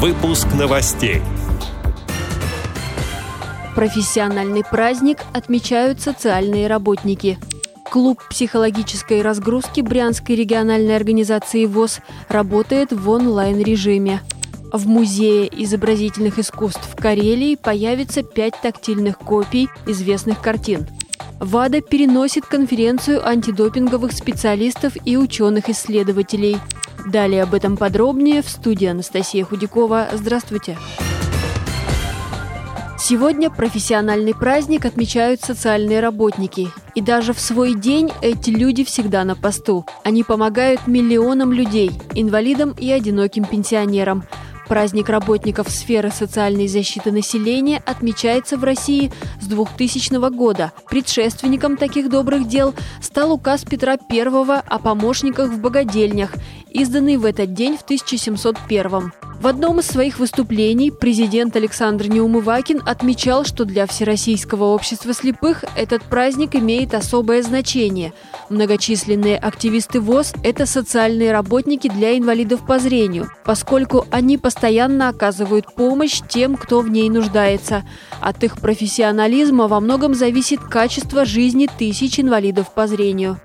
Выпуск новостей. Профессиональный праздник отмечают социальные работники. Клуб психологической разгрузки Брянской региональной организации ВОЗ работает в онлайн-режиме. В Музее изобразительных искусств Карелии появится пять тактильных копий известных картин. ВАДА переносит конференцию антидопинговых специалистов и ученых-исследователей. Далее об этом подробнее в студии Анастасия Худякова. Здравствуйте! Сегодня профессиональный праздник отмечают социальные работники. И даже в свой день эти люди всегда на посту. Они помогают миллионам людей, инвалидам и одиноким пенсионерам – Праздник работников сферы социальной защиты населения отмечается в России с 2000 года. Предшественником таких добрых дел стал указ Петра I о помощниках в богадельнях, изданный в этот день в 1701 в одном из своих выступлений президент Александр Неумывакин отмечал, что для Всероссийского общества слепых этот праздник имеет особое значение. Многочисленные активисты ВОЗ – это социальные работники для инвалидов по зрению, поскольку они постоянно оказывают помощь тем, кто в ней нуждается. От их профессионализма во многом зависит качество жизни тысяч инвалидов по зрению.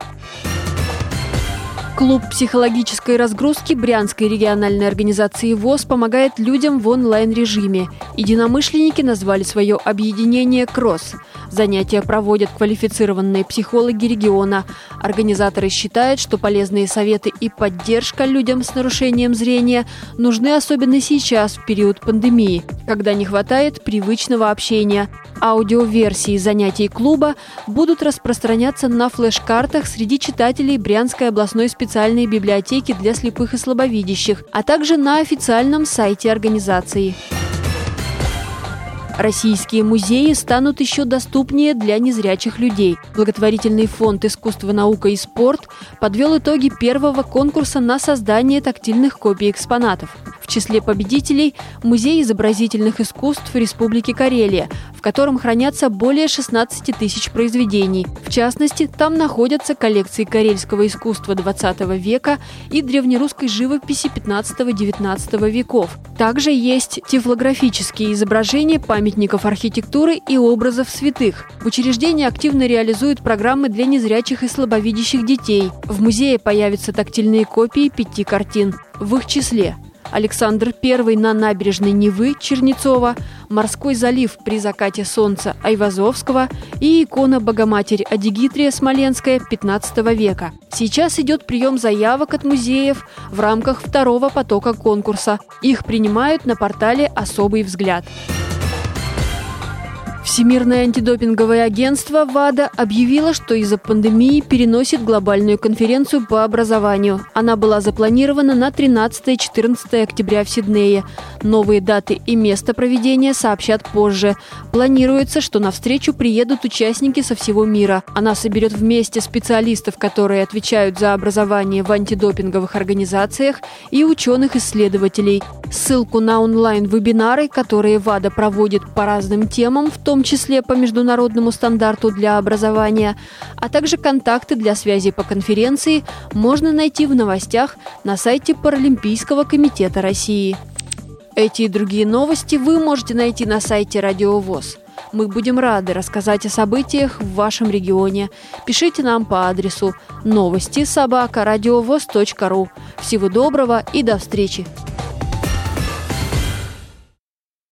Клуб психологической разгрузки Брянской региональной организации ВОЗ помогает людям в онлайн-режиме. Единомышленники назвали свое объединение «Кросс». Занятия проводят квалифицированные психологи региона. Организаторы считают, что полезные советы и поддержка людям с нарушением зрения нужны особенно сейчас, в период пандемии, когда не хватает привычного общения. Аудиоверсии занятий клуба будут распространяться на флеш-картах среди читателей Брянской областной специальной библиотеки для слепых и слабовидящих, а также на официальном сайте организации. Российские музеи станут еще доступнее для незрячих людей. Благотворительный фонд «Искусство, наука и спорт» подвел итоги первого конкурса на создание тактильных копий экспонатов. В числе победителей – Музей изобразительных искусств Республики Карелия, в котором хранятся более 16 тысяч произведений. В частности, там находятся коллекции карельского искусства XX века и древнерусской живописи XV-XIX веков. Также есть тифлографические изображения памятников архитектуры и образов святых. Учреждение активно реализует программы для незрячих и слабовидящих детей. В музее появятся тактильные копии пяти картин. В их числе Александр I на набережной Невы Чернецова, Морской залив при закате солнца Айвазовского и икона Богоматери Адигитрия Смоленская 15 века. Сейчас идет прием заявок от музеев в рамках второго потока конкурса. Их принимают на портале «Особый взгляд». Всемирное антидопинговое агентство ВАДА объявило, что из-за пандемии переносит глобальную конференцию по образованию. Она была запланирована на 13-14 октября в Сиднее. Новые даты и место проведения сообщат позже. Планируется, что на встречу приедут участники со всего мира. Она соберет вместе специалистов, которые отвечают за образование в антидопинговых организациях, и ученых-исследователей. Ссылку на онлайн-вебинары, которые ВАДА проводит по разным темам, в том том числе по международному стандарту для образования, а также контакты для связи по конференции можно найти в новостях на сайте Паралимпийского комитета России. Эти и другие новости вы можете найти на сайте Радио ВОЗ. Мы будем рады рассказать о событиях в вашем регионе. Пишите нам по адресу новости собака ру. Всего доброго и до встречи!